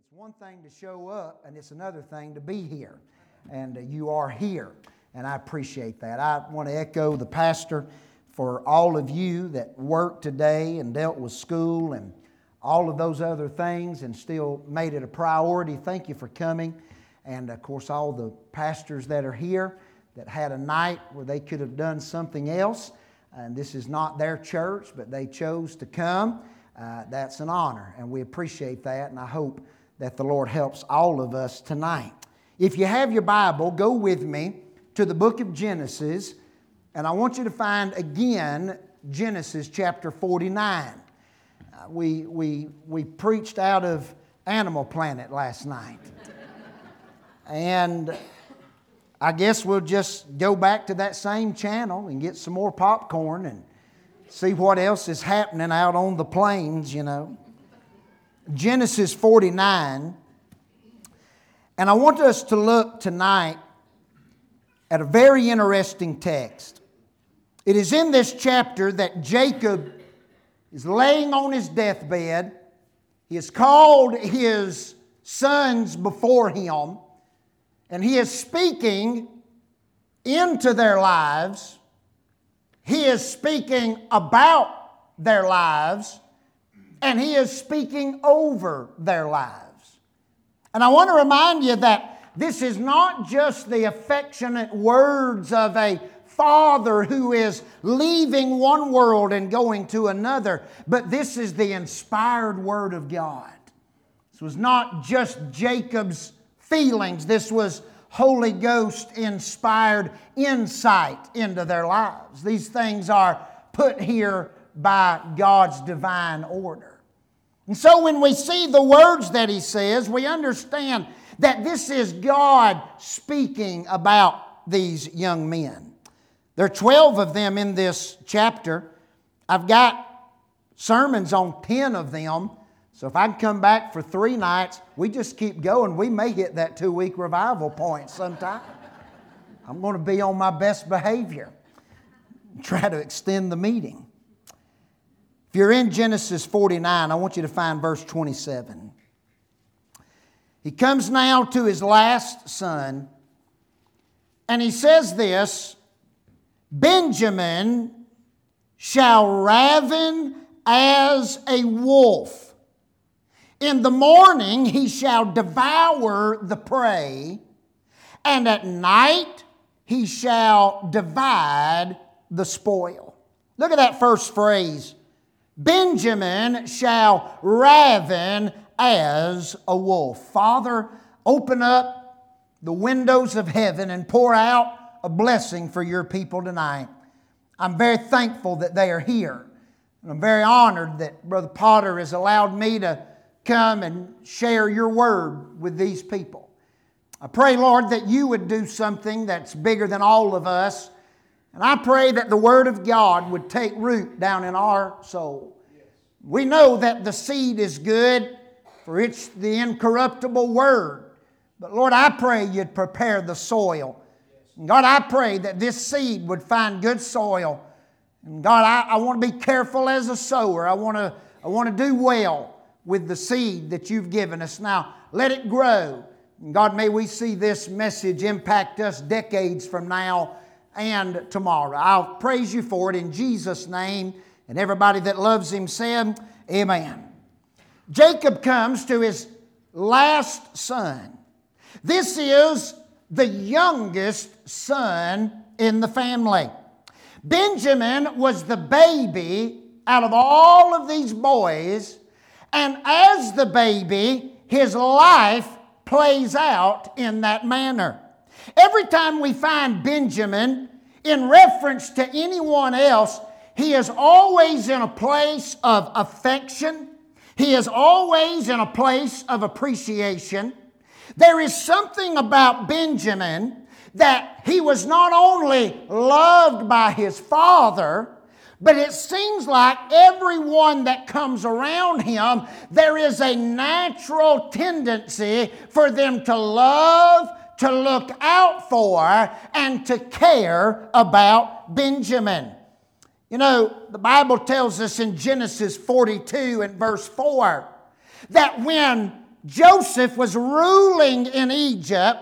It's one thing to show up, and it's another thing to be here. And uh, you are here, and I appreciate that. I want to echo the pastor for all of you that worked today and dealt with school and all of those other things and still made it a priority. Thank you for coming. And of course, all the pastors that are here that had a night where they could have done something else. And this is not their church, but they chose to come. Uh, that's an honor, and we appreciate that. And I hope that the Lord helps all of us tonight. If you have your Bible, go with me to the book of Genesis, and I want you to find again Genesis chapter 49. Uh, we, we, we preached out of Animal Planet last night. and I guess we'll just go back to that same channel and get some more popcorn and see what else is happening out on the plains, you know. Genesis 49. And I want us to look tonight at a very interesting text. It is in this chapter that Jacob is laying on his deathbed. He has called his sons before him, and he is speaking into their lives. He is speaking about their lives and He is speaking over their lives. And I want to remind you that this is not just the affectionate words of a father who is leaving one world and going to another, but this is the inspired word of God. This was not just Jacob's feelings, this was Holy Ghost inspired insight into their lives. These things are put here by God's divine order. And so when we see the words that he says, we understand that this is God speaking about these young men. There are 12 of them in this chapter. I've got sermons on 10 of them. So if I can come back for three nights, we just keep going. We may hit that two week revival point sometime. I'm going to be on my best behavior, try to extend the meeting. If you're in Genesis 49, I want you to find verse 27. He comes now to his last son, and he says this Benjamin shall raven as a wolf. In the morning he shall devour the prey, and at night he shall divide the spoil. Look at that first phrase Benjamin shall raven as a wolf. Father, open up the windows of heaven and pour out a blessing for your people tonight. I'm very thankful that they are here. And I'm very honored that Brother Potter has allowed me to come and share your word with these people. I pray, Lord, that you would do something that's bigger than all of us and I pray that the Word of God would take root down in our soul. We know that the seed is good, for it's the incorruptible Word. But Lord, I pray you'd prepare the soil. And God, I pray that this seed would find good soil. And God, I, I want to be careful as a sower. I want to, I want to do well with the seed that you've given us. Now, let it grow. And God, may we see this message impact us decades from now and tomorrow. I'll praise you for it in Jesus' name. And everybody that loves him said, Amen. Jacob comes to his last son. This is the youngest son in the family. Benjamin was the baby out of all of these boys, and as the baby, his life plays out in that manner. Every time we find Benjamin in reference to anyone else, he is always in a place of affection. He is always in a place of appreciation. There is something about Benjamin that he was not only loved by his father, but it seems like everyone that comes around him, there is a natural tendency for them to love to look out for and to care about Benjamin. You know, the Bible tells us in Genesis 42 and verse 4 that when Joseph was ruling in Egypt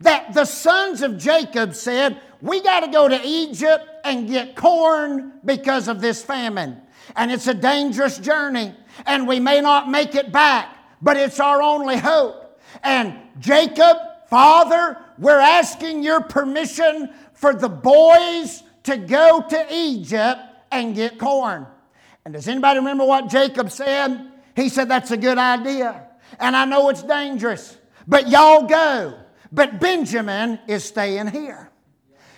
that the sons of Jacob said, We got to go to Egypt and get corn because of this famine. And it's a dangerous journey, and we may not make it back, but it's our only hope. And Jacob, Father, we're asking your permission for the boys to go to Egypt and get corn. And does anybody remember what Jacob said? He said, That's a good idea. And I know it's dangerous, but y'all go. But Benjamin is staying here.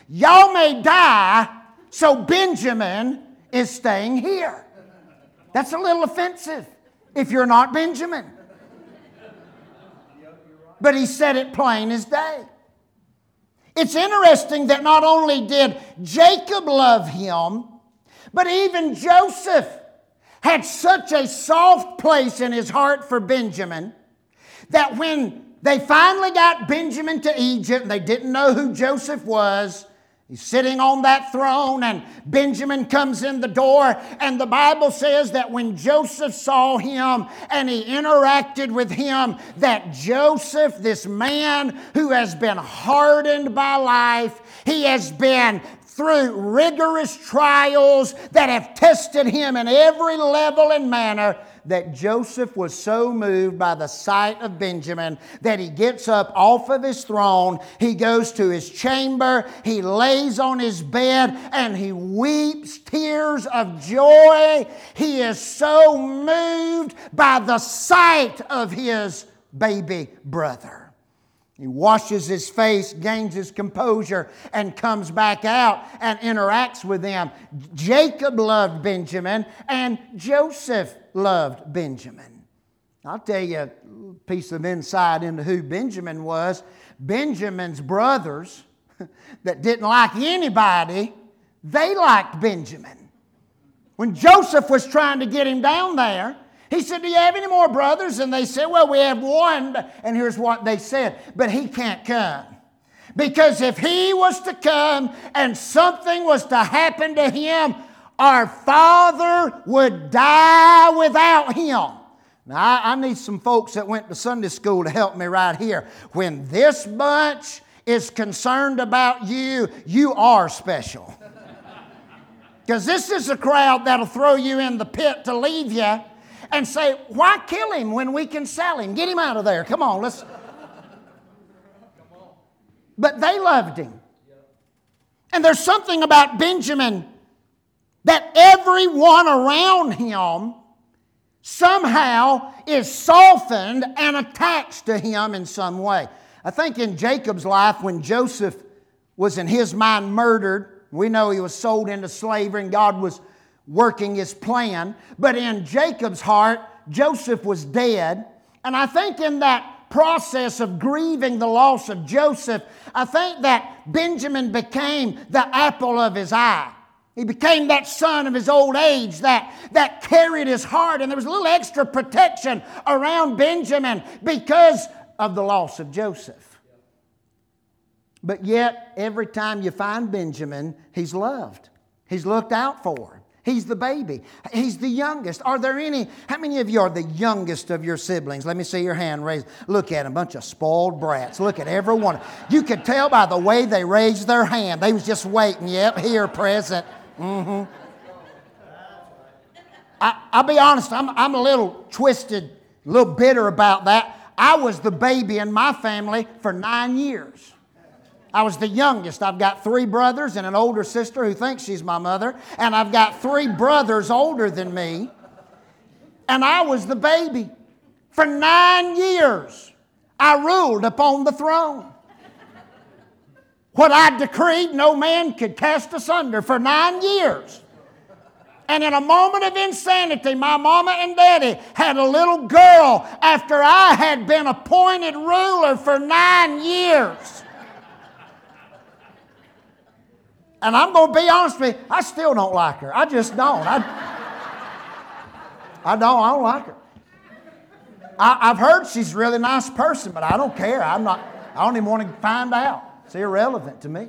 Y'all may die, so Benjamin is staying here. That's a little offensive if you're not Benjamin. But he said it plain as day. It's interesting that not only did Jacob love him, but even Joseph had such a soft place in his heart for Benjamin that when they finally got Benjamin to Egypt and they didn't know who Joseph was, He's sitting on that throne, and Benjamin comes in the door. And the Bible says that when Joseph saw him and he interacted with him, that Joseph, this man who has been hardened by life, he has been through rigorous trials that have tested him in every level and manner that Joseph was so moved by the sight of Benjamin that he gets up off of his throne, he goes to his chamber, he lays on his bed, and he weeps tears of joy. He is so moved by the sight of his baby brother. He washes his face, gains his composure, and comes back out and interacts with them. Jacob loved Benjamin, and Joseph loved Benjamin. I'll tell you a piece of insight into who Benjamin was. Benjamin's brothers that didn't like anybody, they liked Benjamin. When Joseph was trying to get him down there, he said, Do you have any more brothers? And they said, Well, we have one. And here's what they said But he can't come. Because if he was to come and something was to happen to him, our father would die without him. Now, I, I, need some folks that went to Sunday school to help me right here. When this bunch is concerned about you, you are special. Because this is a crowd that'll throw you in the pit to leave you and say, Why kill him when we can sell him? Get him out of there. Come on, let's. But they loved him. And there's something about Benjamin that everyone around him somehow is softened and attached to him in some way. I think in Jacob's life, when Joseph was in his mind murdered, we know he was sold into slavery and God was working his plan. But in Jacob's heart, Joseph was dead. And I think in that process of grieving the loss of Joseph, I think that Benjamin became the apple of his eye. He became that son of his old age that, that carried his heart, and there was a little extra protection around Benjamin because of the loss of Joseph. But yet, every time you find Benjamin, he's loved, he's looked out for. He's the baby. He's the youngest. Are there any? How many of you are the youngest of your siblings? Let me see your hand raised. Look at them, a bunch of spoiled brats. Look at every one. You could tell by the way they raised their hand. They was just waiting. Yep, here, present. Mm-hmm. I, I'll be honest, I'm, I'm a little twisted, a little bitter about that. I was the baby in my family for nine years. I was the youngest. I've got three brothers and an older sister who thinks she's my mother, and I've got three brothers older than me. And I was the baby. For nine years, I ruled upon the throne. What I decreed, no man could cast asunder for nine years. And in a moment of insanity, my mama and daddy had a little girl after I had been appointed ruler for nine years. And I'm going to be honest with you, I still don't like her. I just don't. I, I don't. I don't like her. I, have heard she's a really nice person, but I don't care. I'm not, I don't even want to find out. It's irrelevant to me.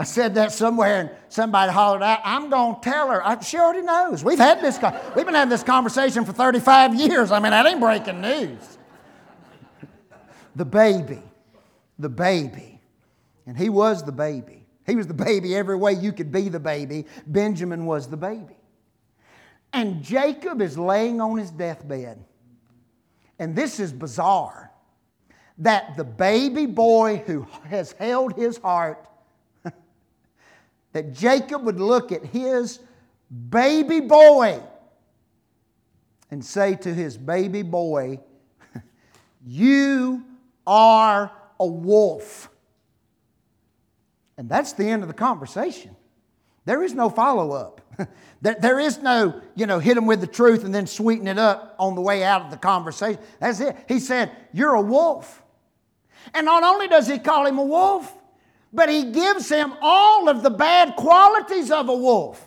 I said that somewhere and somebody hollered out, I'm going to tell her. I, she already knows. We've had this, we've been having this conversation for 35 years. I mean, that ain't breaking news. The baby, the baby. And he was the baby. He was the baby every way you could be the baby. Benjamin was the baby. And Jacob is laying on his deathbed. And this is bizarre that the baby boy who has held his heart that Jacob would look at his baby boy and say to his baby boy, You are a wolf. And that's the end of the conversation. There is no follow up. there is no, you know, hit him with the truth and then sweeten it up on the way out of the conversation. That's it. He said, You're a wolf. And not only does he call him a wolf, but he gives him all of the bad qualities of a wolf.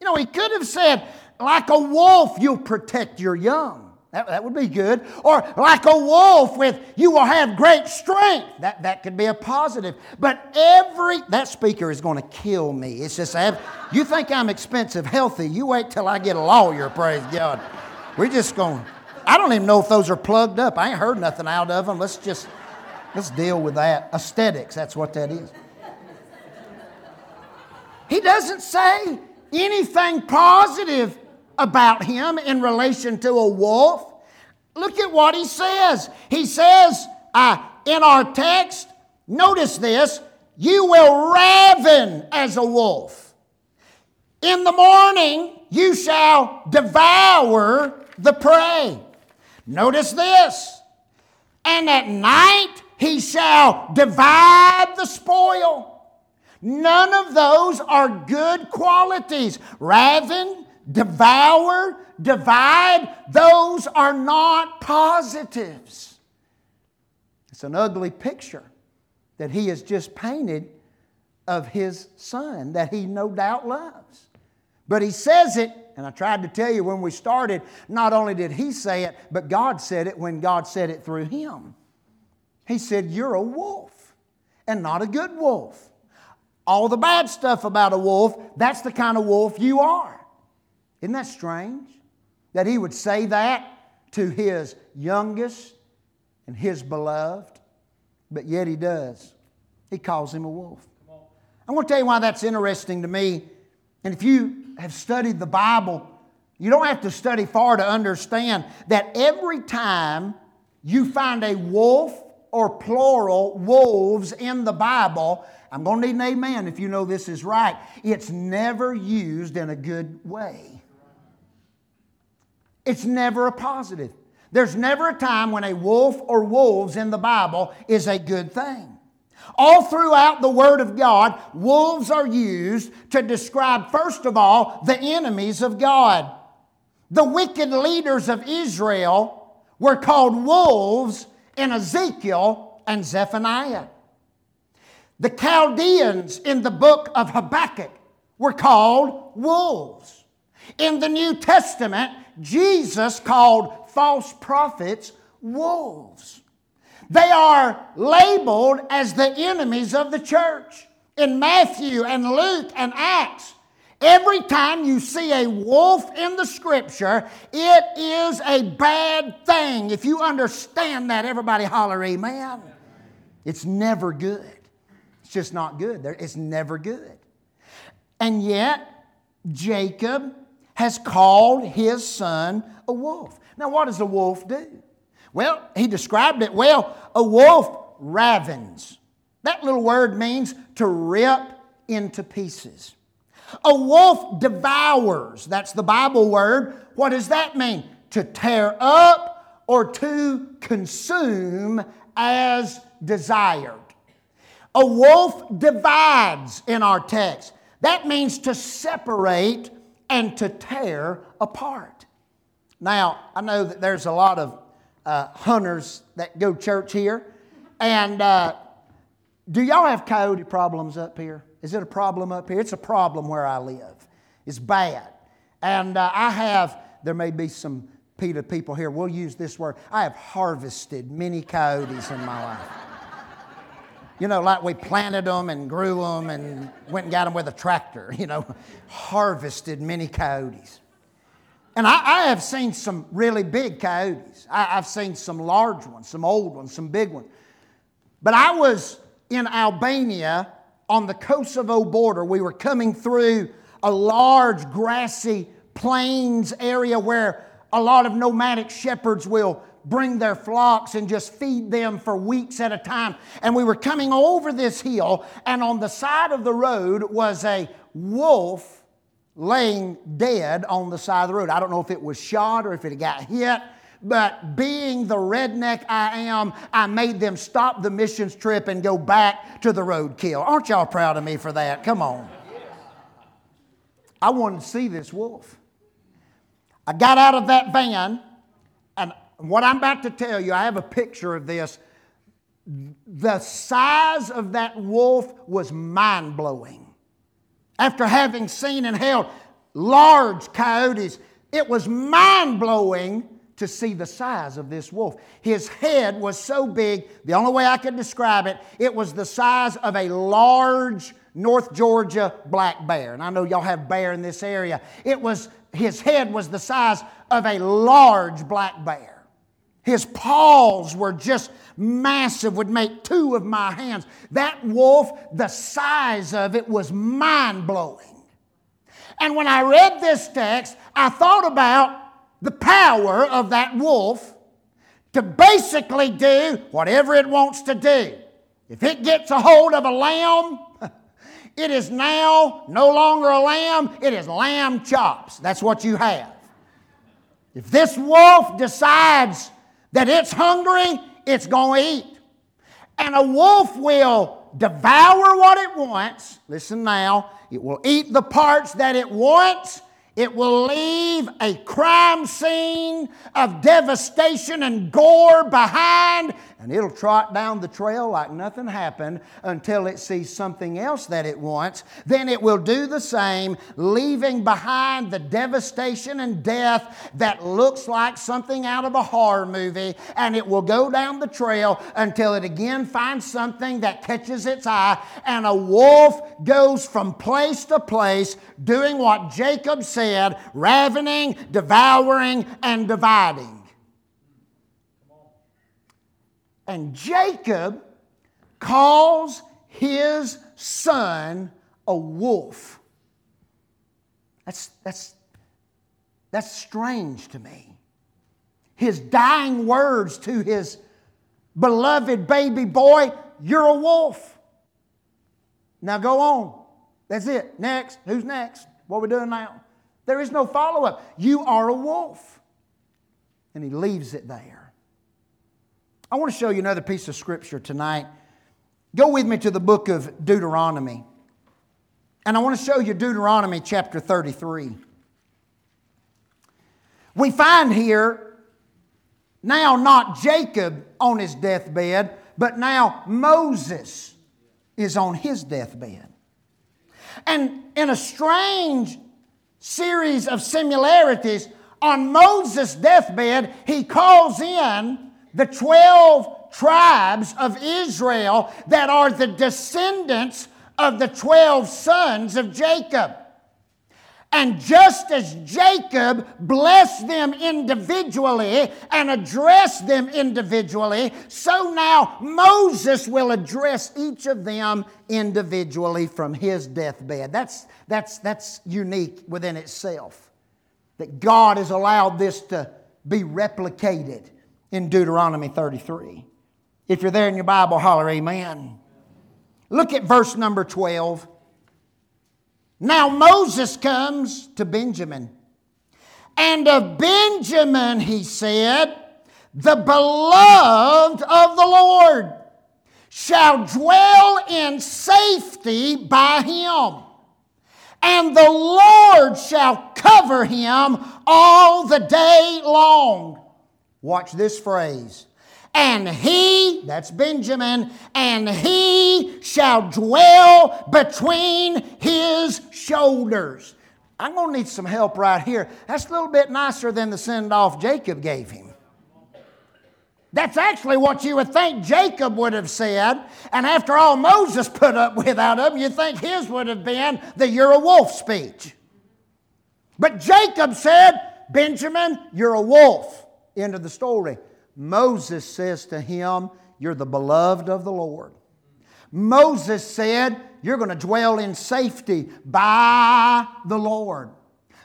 You know, he could have said, like a wolf, you'll protect your young. That, that would be good. Or like a wolf with you will have great strength. That, that could be a positive. But every, that speaker is going to kill me. It's just, you think I'm expensive, healthy. You wait till I get a lawyer, praise God. We're just going, I don't even know if those are plugged up. I ain't heard nothing out of them. Let's just, Let's deal with that. Aesthetics, that's what that is. He doesn't say anything positive about him in relation to a wolf. Look at what he says. He says uh, in our text, notice this, you will raven as a wolf. In the morning, you shall devour the prey. Notice this. And at night, he shall divide the spoil. None of those are good qualities. Raven, devour, divide, those are not positives. It's an ugly picture that he has just painted of his son that he no doubt loves. But he says it, and I tried to tell you when we started, not only did he say it, but God said it when God said it through him. He said, You're a wolf and not a good wolf. All the bad stuff about a wolf, that's the kind of wolf you are. Isn't that strange? That he would say that to his youngest and his beloved, but yet he does. He calls him a wolf. I'm going to tell you why that's interesting to me. And if you have studied the Bible, you don't have to study far to understand that every time you find a wolf or plural wolves in the Bible, I'm going to need an amen if you know this is right. It's never used in a good way. It's never a positive. There's never a time when a wolf or wolves in the Bible is a good thing. All throughout the Word of God, wolves are used to describe, first of all, the enemies of God. The wicked leaders of Israel were called wolves in Ezekiel and Zephaniah. The Chaldeans in the book of Habakkuk were called wolves. In the New Testament, Jesus called false prophets wolves. They are labeled as the enemies of the church. In Matthew and Luke and Acts, Every time you see a wolf in the scripture, it is a bad thing. If you understand that, everybody holler, Amen. It's never good. It's just not good. It's never good. And yet, Jacob has called his son a wolf. Now, what does a wolf do? Well, he described it well. A wolf ravens. That little word means to rip into pieces. A wolf devours. That's the Bible word. What does that mean? To tear up or to consume as desired. A wolf divides in our text. That means to separate and to tear apart. Now, I know that there's a lot of uh, hunters that go church here. And uh, do y'all have coyote problems up here? Is it a problem up here? It's a problem where I live. It's bad. And uh, I have, there may be some PETA people here, we'll use this word. I have harvested many coyotes in my life. You know, like we planted them and grew them and went and got them with a tractor, you know, harvested many coyotes. And I, I have seen some really big coyotes. I, have seen some large ones, some old ones, some big ones. But I was in Albania on the Kosovo border. We were coming through a large grassy plains area where a lot of nomadic shepherds will bring their flocks and just feed them for weeks at a time. And we were coming over this hill, and on the side of the road was a wolf laying dead on the side of the road. I don't know if it was shot or if it got hit, but being the redneck I am, I made them stop the missions trip and go back to the roadkill. Aren't y'all proud of me for that? Come on. I wanted to see this wolf. I got out of that van, and what I'm about to tell you, I have a picture of this. The size of that wolf was mind blowing. After having seen and held large coyotes, it was mind blowing to see the size of this wolf. His head was so big, the only way I could describe it, it was the size of a large North Georgia black bear. And I know y'all have bear in this area. It was his head was the size of a large black bear. His paws were just massive, would make two of my hands. That wolf, the size of it was mind blowing. And when I read this text, I thought about the power of that wolf to basically do whatever it wants to do. If it gets a hold of a lamb, it is now no longer a lamb, it is lamb chops. That's what you have. If this wolf decides that it's hungry, it's going to eat. And a wolf will devour what it wants. Listen now, it will eat the parts that it wants. It will leave a crime scene of devastation and gore behind and it'll trot down the trail like nothing happened until it sees something else that it wants. Then it will do the same, leaving behind the devastation and death that looks like something out of a horror movie. And it will go down the trail until it again finds something that catches its eye. And a wolf goes from place to place doing what Jacob said ravening, devouring, and dividing. And Jacob calls his son a wolf. That's, that's, that's strange to me. His dying words to his beloved baby boy, You're a wolf. Now go on. That's it. Next. Who's next? What are we doing now? There is no follow up. You are a wolf. And he leaves it there. I want to show you another piece of scripture tonight. Go with me to the book of Deuteronomy. And I want to show you Deuteronomy chapter 33. We find here now not Jacob on his deathbed, but now Moses is on his deathbed. And in a strange series of similarities, on Moses' deathbed, he calls in the 12 tribes of Israel that are the descendants of the 12 sons of Jacob. And just as Jacob blessed them individually and addressed them individually, so now Moses will address each of them individually from his deathbed. That's, that's, that's unique within itself. That God has allowed this to be replicated in Deuteronomy 33. If you're there in your Bible, holler amen. Look at verse number 12. Now Moses comes to Benjamin. And of Benjamin, he said, the beloved of the Lord shall dwell in safety by him. And the Lord shall cover him all the day long. Watch this phrase. And he, that's Benjamin, and he shall dwell between his shoulders. I'm going to need some help right here. That's a little bit nicer than the send off Jacob gave him. That's actually what you would think Jacob would have said. And after all Moses put up with out of him, you think his would have been the you're a wolf speech. But Jacob said, Benjamin, you're a wolf. End of the story. Moses says to him, You're the beloved of the Lord. Moses said, You're going to dwell in safety by the Lord.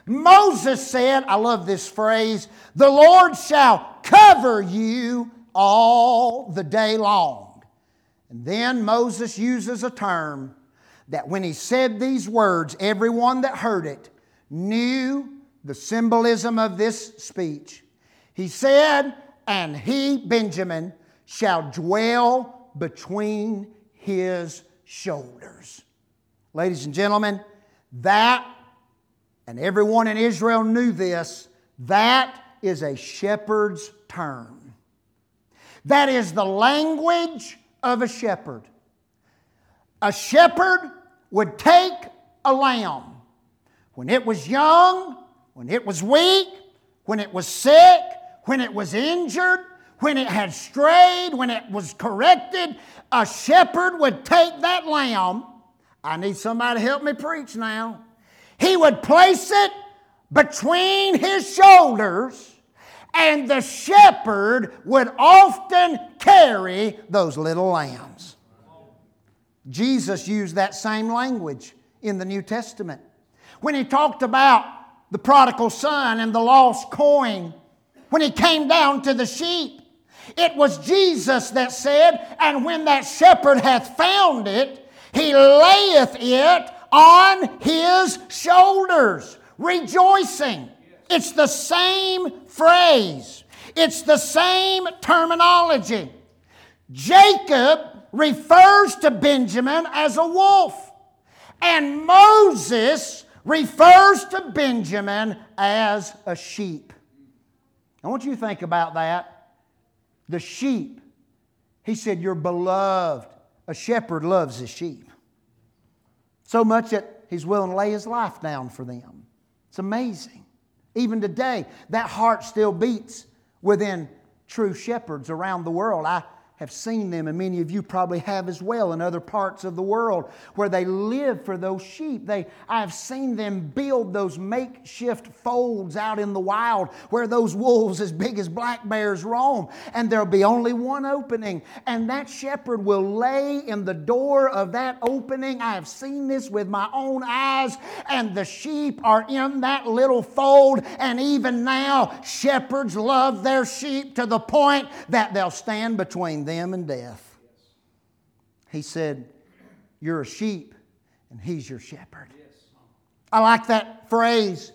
Moses said, I love this phrase, the Lord shall cover you all the day long. And then Moses uses a term that when he said these words, everyone that heard it knew the symbolism of this speech. He said, And he, Benjamin, shall dwell between his shoulders. Ladies and gentlemen, that, and everyone in Israel knew this, that is a shepherd's term. That is the language of a shepherd. A shepherd would take a lamb when it was young, when it was weak, when it was sick, when it was injured, when it had strayed, when it was corrected. A shepherd would take that lamb. I need somebody to help me preach now. He would place it between his shoulders and the shepherd would often carry those little lambs. Jesus used that same language in the New Testament. When he talked about the prodigal son and the lost coin, when he came down to the sheep, it was Jesus that said, And when that shepherd hath found it, he layeth it on his shoulders, rejoicing. It's the same phrase, it's the same terminology. Jacob refers to Benjamin as a wolf, and Moses refers to Benjamin as a sheep. I want you to think about that. The sheep, he said, You're beloved. A shepherd loves his sheep. So much that he's willing to lay his life down for them. It's amazing. Even today, that heart still beats within true shepherds around the world. I have seen them, and many of you probably have as well in other parts of the world where they live for those sheep. They, I have seen them build those makeshift folds out in the wild where those wolves as big as black bears roam, and there'll be only one opening, and that shepherd will lay in the door of that opening. I have seen this with my own eyes, and the sheep are in that little fold, and even now, shepherds love their sheep to the point that they'll stand between them them and death. He said, You're a sheep, and He's your shepherd. I like that phrase.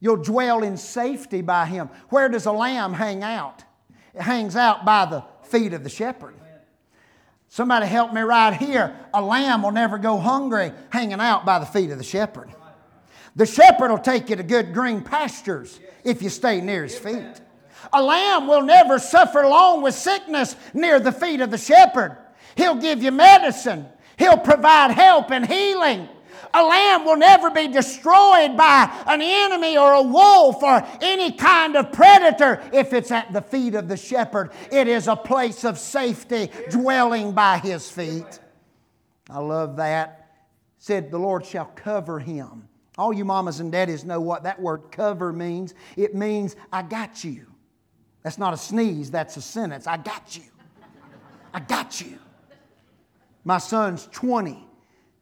You'll dwell in safety by Him. Where does a lamb hang out? It hangs out by the feet of the shepherd. Somebody help me right here. A lamb will never go hungry hanging out by the feet of the shepherd. The shepherd will take you to good green pastures if you stay near his feet. A lamb will never suffer long with sickness near the feet of the shepherd. He'll give you medicine, he'll provide help and healing. A lamb will never be destroyed by an enemy or a wolf or any kind of predator if it's at the feet of the shepherd. It is a place of safety, dwelling by his feet. I love that. Said, The Lord shall cover him. All you mamas and daddies know what that word cover means. It means, I got you. That's not a sneeze, that's a sentence. I got you. I got you. My son's 20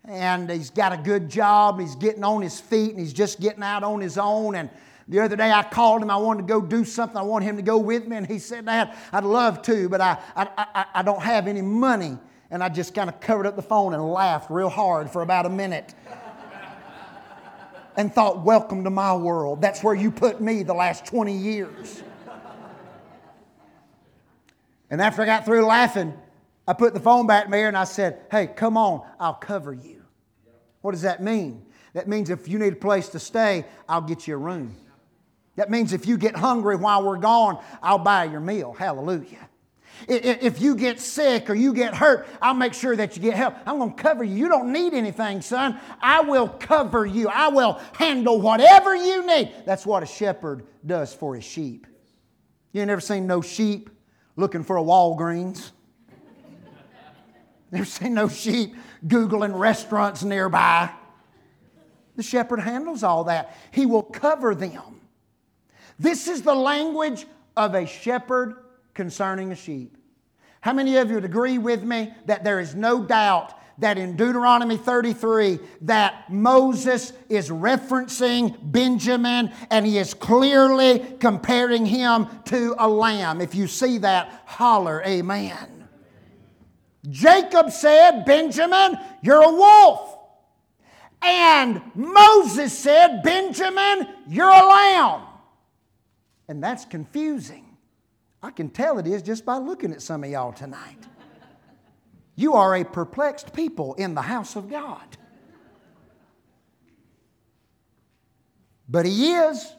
and he's got a good job. He's getting on his feet and he's just getting out on his own. And the other day I called him. I wanted to go do something. I wanted him to go with me. And he said, Dad, I'd love to, but I, I, I, I don't have any money. And I just kind of covered up the phone and laughed real hard for about a minute. and thought, Welcome to my world. That's where you put me the last 20 years. And after I got through laughing, I put the phone back in my ear and I said, Hey, come on, I'll cover you. What does that mean? That means if you need a place to stay, I'll get you a room. That means if you get hungry while we're gone, I'll buy your meal. Hallelujah. If you get sick or you get hurt, I'll make sure that you get help. I'm going to cover you. You don't need anything, son. I will cover you. I will handle whatever you need. That's what a shepherd does for his sheep. You ain't ever seen no sheep looking for a Walgreens. Never seen no sheep Googling restaurants nearby. The shepherd handles all that. He will cover them. This is the language of a shepherd concerning a sheep. How many of you would agree with me that there is no doubt that in Deuteronomy 33 that Moses is referencing Benjamin and he is clearly comparing him to a lamb. If you see that, holler amen. Jacob said, Benjamin, you're a wolf. And Moses said, Benjamin, you're a lamb. And that's confusing. I can tell it is just by looking at some of y'all tonight. You are a perplexed people in the house of God. But he is.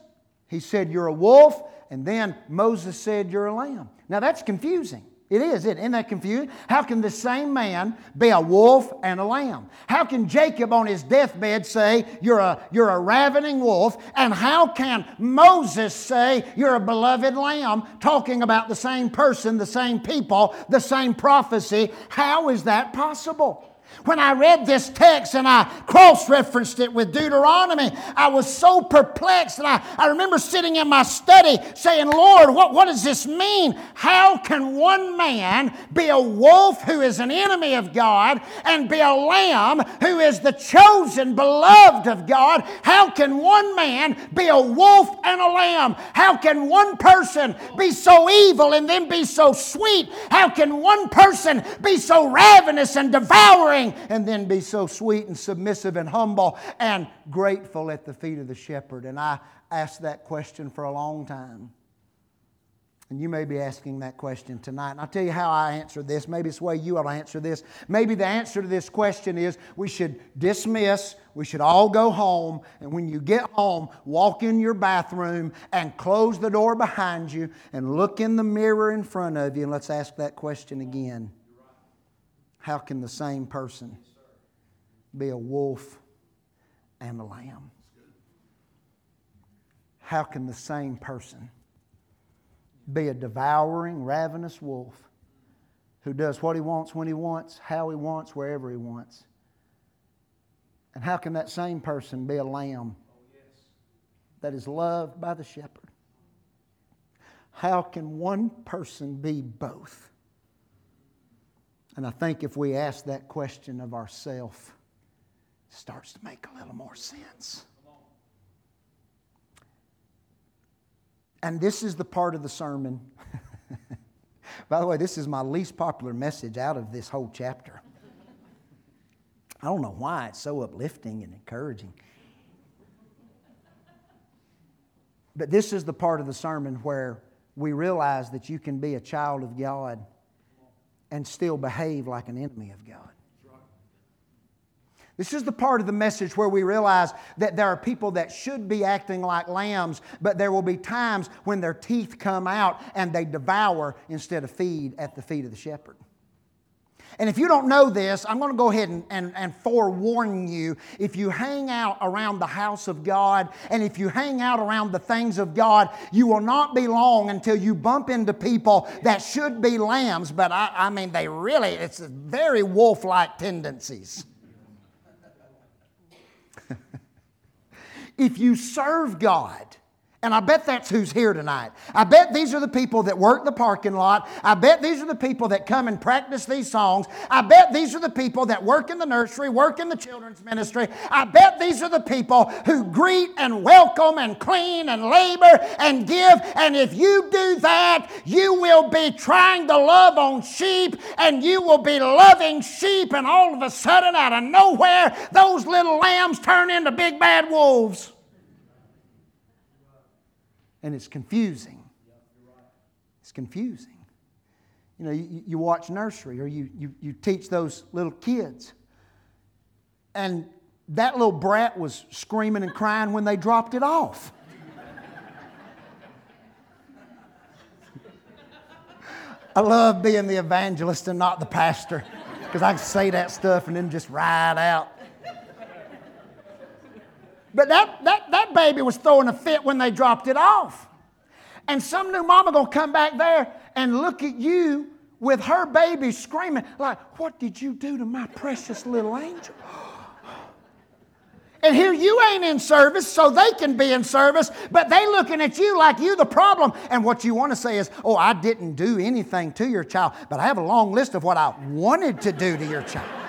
He said, You're a wolf. And then Moses said, You're a lamb. Now that's confusing. It is, isn't that confusing? How can the same man be a wolf and a lamb? How can Jacob on his deathbed say, You're a, you're a ravening wolf? And how can Moses say, You're a beloved lamb, talking about the same person, the same people, the same prophecy? How is that possible? When I read this text and I cross referenced it with Deuteronomy, I was so perplexed. And I, I remember sitting in my study saying, Lord, what, what does this mean? How can one man be a wolf who is an enemy of God and be a lamb who is the chosen, beloved of God? How can one man be a wolf and a lamb? How can one person be so evil and then be so sweet? How can one person be so ravenous and devouring? And then be so sweet and submissive and humble and grateful at the feet of the shepherd? And I asked that question for a long time. And you may be asking that question tonight. And I'll tell you how I answer this. Maybe it's the way you ought to answer this. Maybe the answer to this question is we should dismiss, we should all go home. And when you get home, walk in your bathroom and close the door behind you and look in the mirror in front of you. And let's ask that question again. How can the same person be a wolf and a lamb? How can the same person be a devouring, ravenous wolf who does what he wants when he wants, how he wants, wherever he wants? And how can that same person be a lamb that is loved by the shepherd? How can one person be both? And I think if we ask that question of ourselves, it starts to make a little more sense. And this is the part of the sermon. By the way, this is my least popular message out of this whole chapter. I don't know why it's so uplifting and encouraging. But this is the part of the sermon where we realize that you can be a child of God and still behave like an enemy of God. This is the part of the message where we realize that there are people that should be acting like lambs, but there will be times when their teeth come out and they devour instead of feed at the feet of the shepherd. And if you don't know this, I'm going to go ahead and, and, and, forewarn you. If you hang out around the house of God and if you hang out around the things of God, you will not be long until you bump into people that should be lambs, but I, I mean, they really, it's very wolf like tendencies. if you serve God, and I bet that's who's here tonight. I bet these are the people that work the parking lot. I bet these are the people that come and practice these songs. I bet these are the people that work in the nursery, work in the children's ministry. I bet these are the people who greet and welcome and clean and labor and give. And if you do that, you will be trying to love on sheep and you will be loving sheep. And all of a sudden, out of nowhere, those little lambs turn into big bad wolves and it's confusing. It's confusing. You know, you, you watch nursery or you, you, you teach those little kids. And that little brat was screaming and crying when they dropped it off. I love being the evangelist and not the pastor because I can say that stuff and then just ride out. But that, that, that baby was throwing a fit when they dropped it off. And some new mama gonna come back there and look at you with her baby screaming, like, What did you do to my precious little angel? And here you ain't in service, so they can be in service, but they looking at you like you the problem. And what you want to say is, oh, I didn't do anything to your child, but I have a long list of what I wanted to do to your child.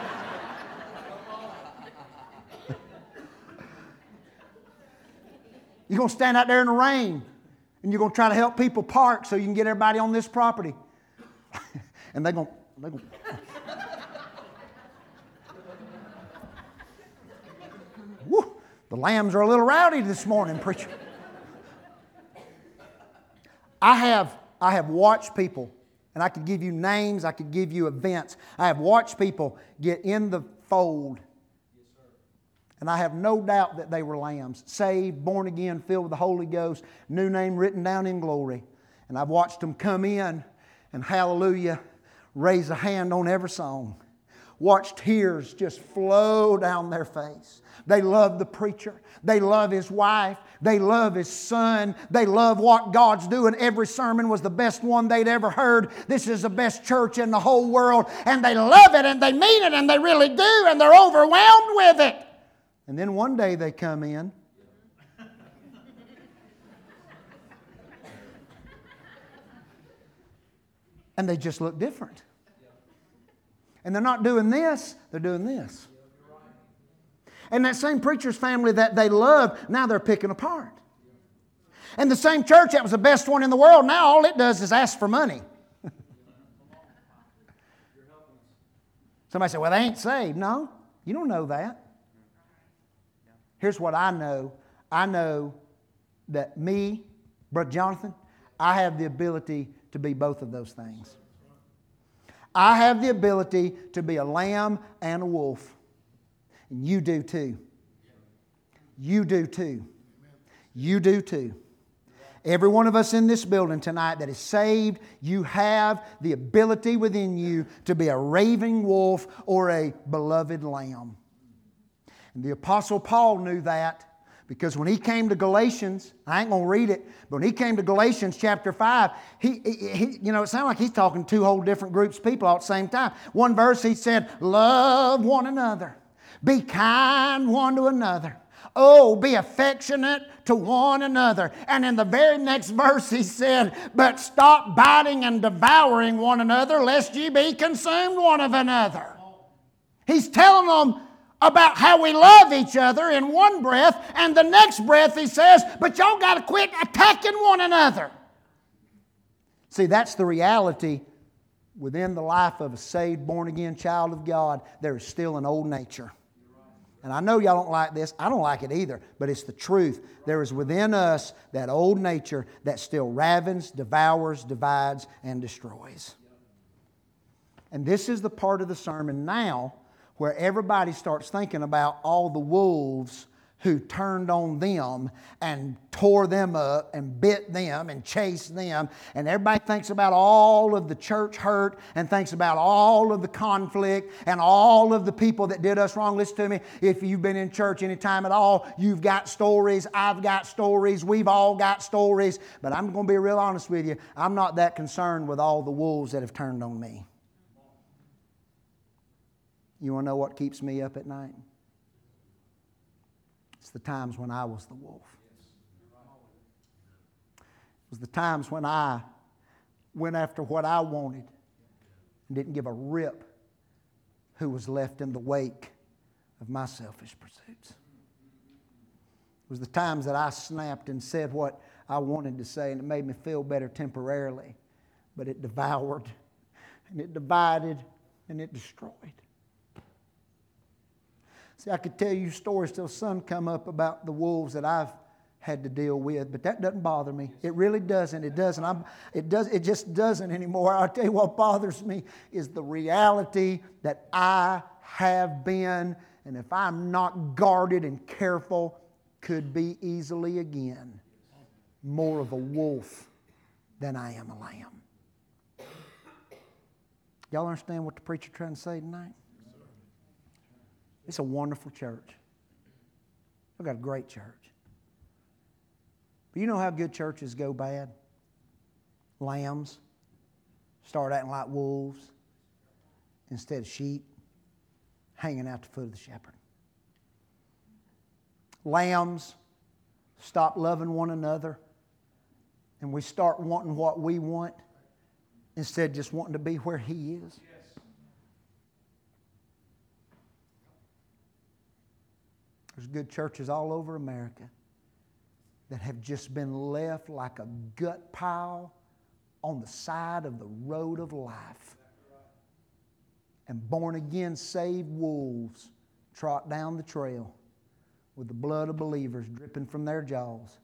You're going to stand out there in the rain, and you're going to try to help people park so you can get everybody on this property. and they're going, they're going Woo, the lambs are a little rowdy this morning, preacher. I have, I have watched people, and I could give you names, I could give you events. I have watched people get in the fold. And I have no doubt that they were lambs, saved, born again, filled with the Holy Ghost, new name written down in glory. And I've watched them come in and hallelujah, raise a hand on every song. Watch tears just flow down their face. They love the preacher. They love his wife. They love his son. They love what God's doing. Every sermon was the best one they'd ever heard. This is the best church in the whole world. And they love it and they mean it and they really do and they're overwhelmed with it. And then one day they come in. and they just look different. And they're not doing this, they're doing this. And that same preacher's family that they loved, now they're picking apart. And the same church that was the best one in the world, now all it does is ask for money. Somebody said, Well, they ain't saved. No, you don't know that. Here's what I know I know that me, Brother Jonathan, I have the ability to be both of those things. I have the ability to be a lamb and a wolf. And you do too. You do too. You do too. Every one of us in this building tonight that is saved, you have the ability within you to be a raving wolf or a beloved lamb. And the Apostle Paul knew that because when he came to Galatians, I ain't going to read it, but when he came to Galatians chapter 5, he, he, you know, it sounded like he's talking to two whole different groups of people all at the same time. One verse he said, Love one another, be kind one to another. Oh, be affectionate to one another. And in the very next verse, he said, But stop biting and devouring one another, lest ye be consumed one of another. He's telling them, about how we love each other in one breath, and the next breath he says, But y'all got to quit attacking one another. See, that's the reality within the life of a saved, born again child of God. There is still an old nature. And I know y'all don't like this. I don't like it either, but it's the truth. There is within us that old nature that still ravens, devours, divides, and destroys. And this is the part of the sermon now where everybody starts thinking about all the wolves who turned on them and tore them up and bit them and chased them. And everybody thinks about all of the church hurt and thinks about all of the conflict and all of the people that did us wrong. Listen to me. If you've been in church any time at all, you've got stories. I've got stories. We've all got stories. But I'm going to be real honest with you. I'm not that concerned with all the wolves that have turned on me. You want to know what keeps me up at night? It's the times when I was the wolf. It was the times when I went after what I wanted and didn't give a rip who was left in the wake of my selfish pursuits. It was the times that I snapped and said what I wanted to say, and it made me feel better temporarily, but it devoured and it divided and it destroyed. See, I could tell you stories till sun come up about the wolves that I've had to deal with, but that doesn't bother me. It really doesn't. It doesn't. I'm, it does. It just doesn't anymore. I'll tell you what bothers me is the reality that I have been, and if I'm not guarded and careful, could be easily again more of a wolf than I am a lamb. Y'all understand what the preacher trying to say tonight? It's a wonderful church. We've got a great church. But you know how good churches go bad? Lambs. start acting like wolves instead of sheep, hanging out the foot of the shepherd. Lambs stop loving one another and we start wanting what we want instead of just wanting to be where He is. There's good churches all over America that have just been left like a gut pile on the side of the road of life. And born again, saved wolves trot down the trail with the blood of believers dripping from their jaws.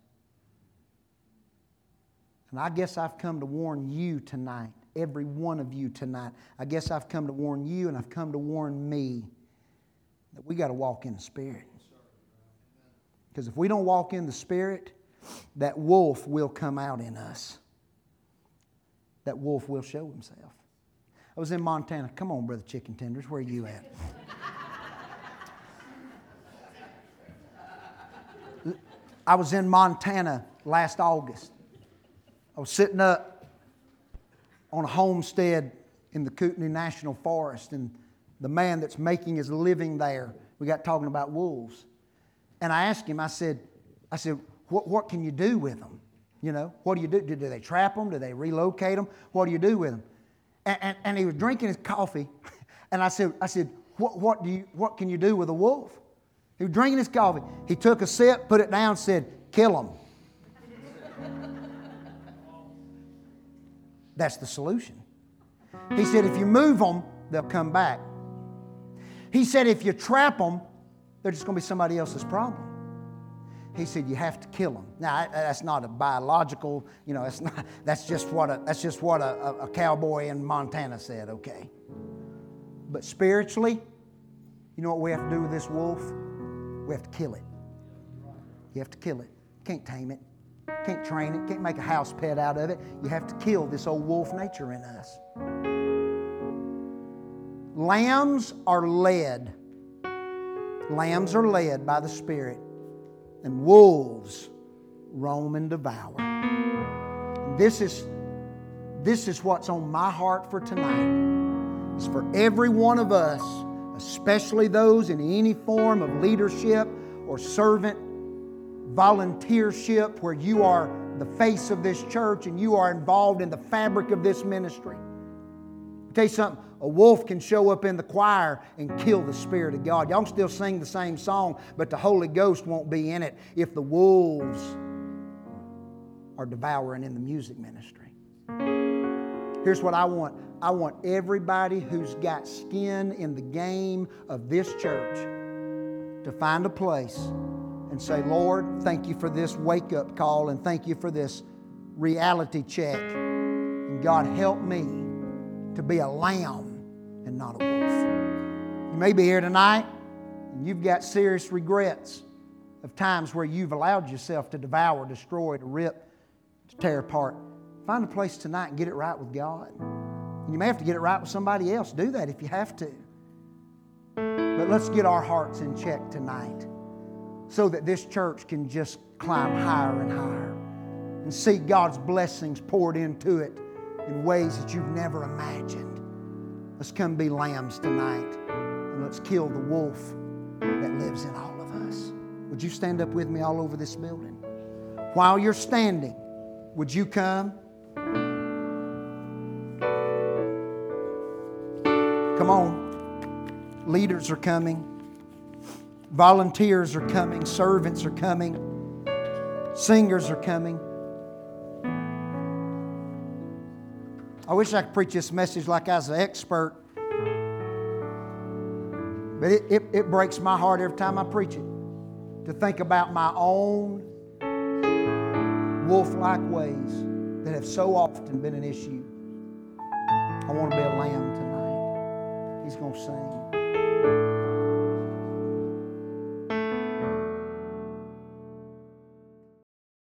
And I guess I've come to warn you tonight, every one of you tonight. I guess I've come to warn you and I've come to warn me that we got to walk in the Spirit. Because if we don't walk in the Spirit, that wolf will come out in us. That wolf will show himself. I was in Montana. Come on, Brother Chicken Tenders, where are you at? I was in Montana last August. I was sitting up on a homestead in the Kootenai National Forest, and the man that's making his living there, we got talking about wolves. And I asked him, I said, I said, what, what can you do with them? You know, what do you do? Do, do they trap them? Do they relocate them? What do you do with them? And, and, and he was drinking his coffee, and I said, I said, what, what, do you, what can you do with a wolf? He was drinking his coffee. He took a sip, put it down, said, kill him. That's the solution. He said, if you move them, they'll come back. He said, if you trap them, they're just going to be somebody else's problem. He said, you have to kill them. Now, that's not a biological, you know, that's, not, that's just what, a, that's just what a, a cowboy in Montana said, okay. But spiritually, you know what we have to do with this wolf? We have to kill it. You have to kill it. Can't tame it. Can't train it, can't make a house pet out of it. You have to kill this old wolf nature in us. Lambs are led. Lambs are led by the Spirit, and wolves roam and devour. This is, this is what's on my heart for tonight. It's for every one of us, especially those in any form of leadership or servant volunteership where you are the face of this church and you are involved in the fabric of this ministry. I'll tell you something, a wolf can show up in the choir and kill the Spirit of God. Y'all can still sing the same song, but the Holy Ghost won't be in it if the wolves are devouring in the music ministry. Here's what I want I want everybody who's got skin in the game of this church to find a place and say, Lord, thank you for this wake up call and thank you for this reality check. And God, help me to be a lamb and not a wolf. You may be here tonight and you've got serious regrets of times where you've allowed yourself to devour, destroy, to rip, to tear apart. Find a place tonight and get it right with God. And you may have to get it right with somebody else. Do that if you have to. But let's get our hearts in check tonight so that this church can just climb higher and higher and see God's blessings poured into it in ways that you've never imagined. Let's come be lambs tonight and let's kill the wolf that lives in all of us. Would you stand up with me all over this building? While you're standing, would you come? Come on. Leaders are coming. Volunteers are coming, servants are coming, singers are coming. I wish I could preach this message like I was an expert, but it, it, it breaks my heart every time I preach it to think about my own wolf like ways that have so often been an issue. I want to be a lamb tonight. He's going to sing.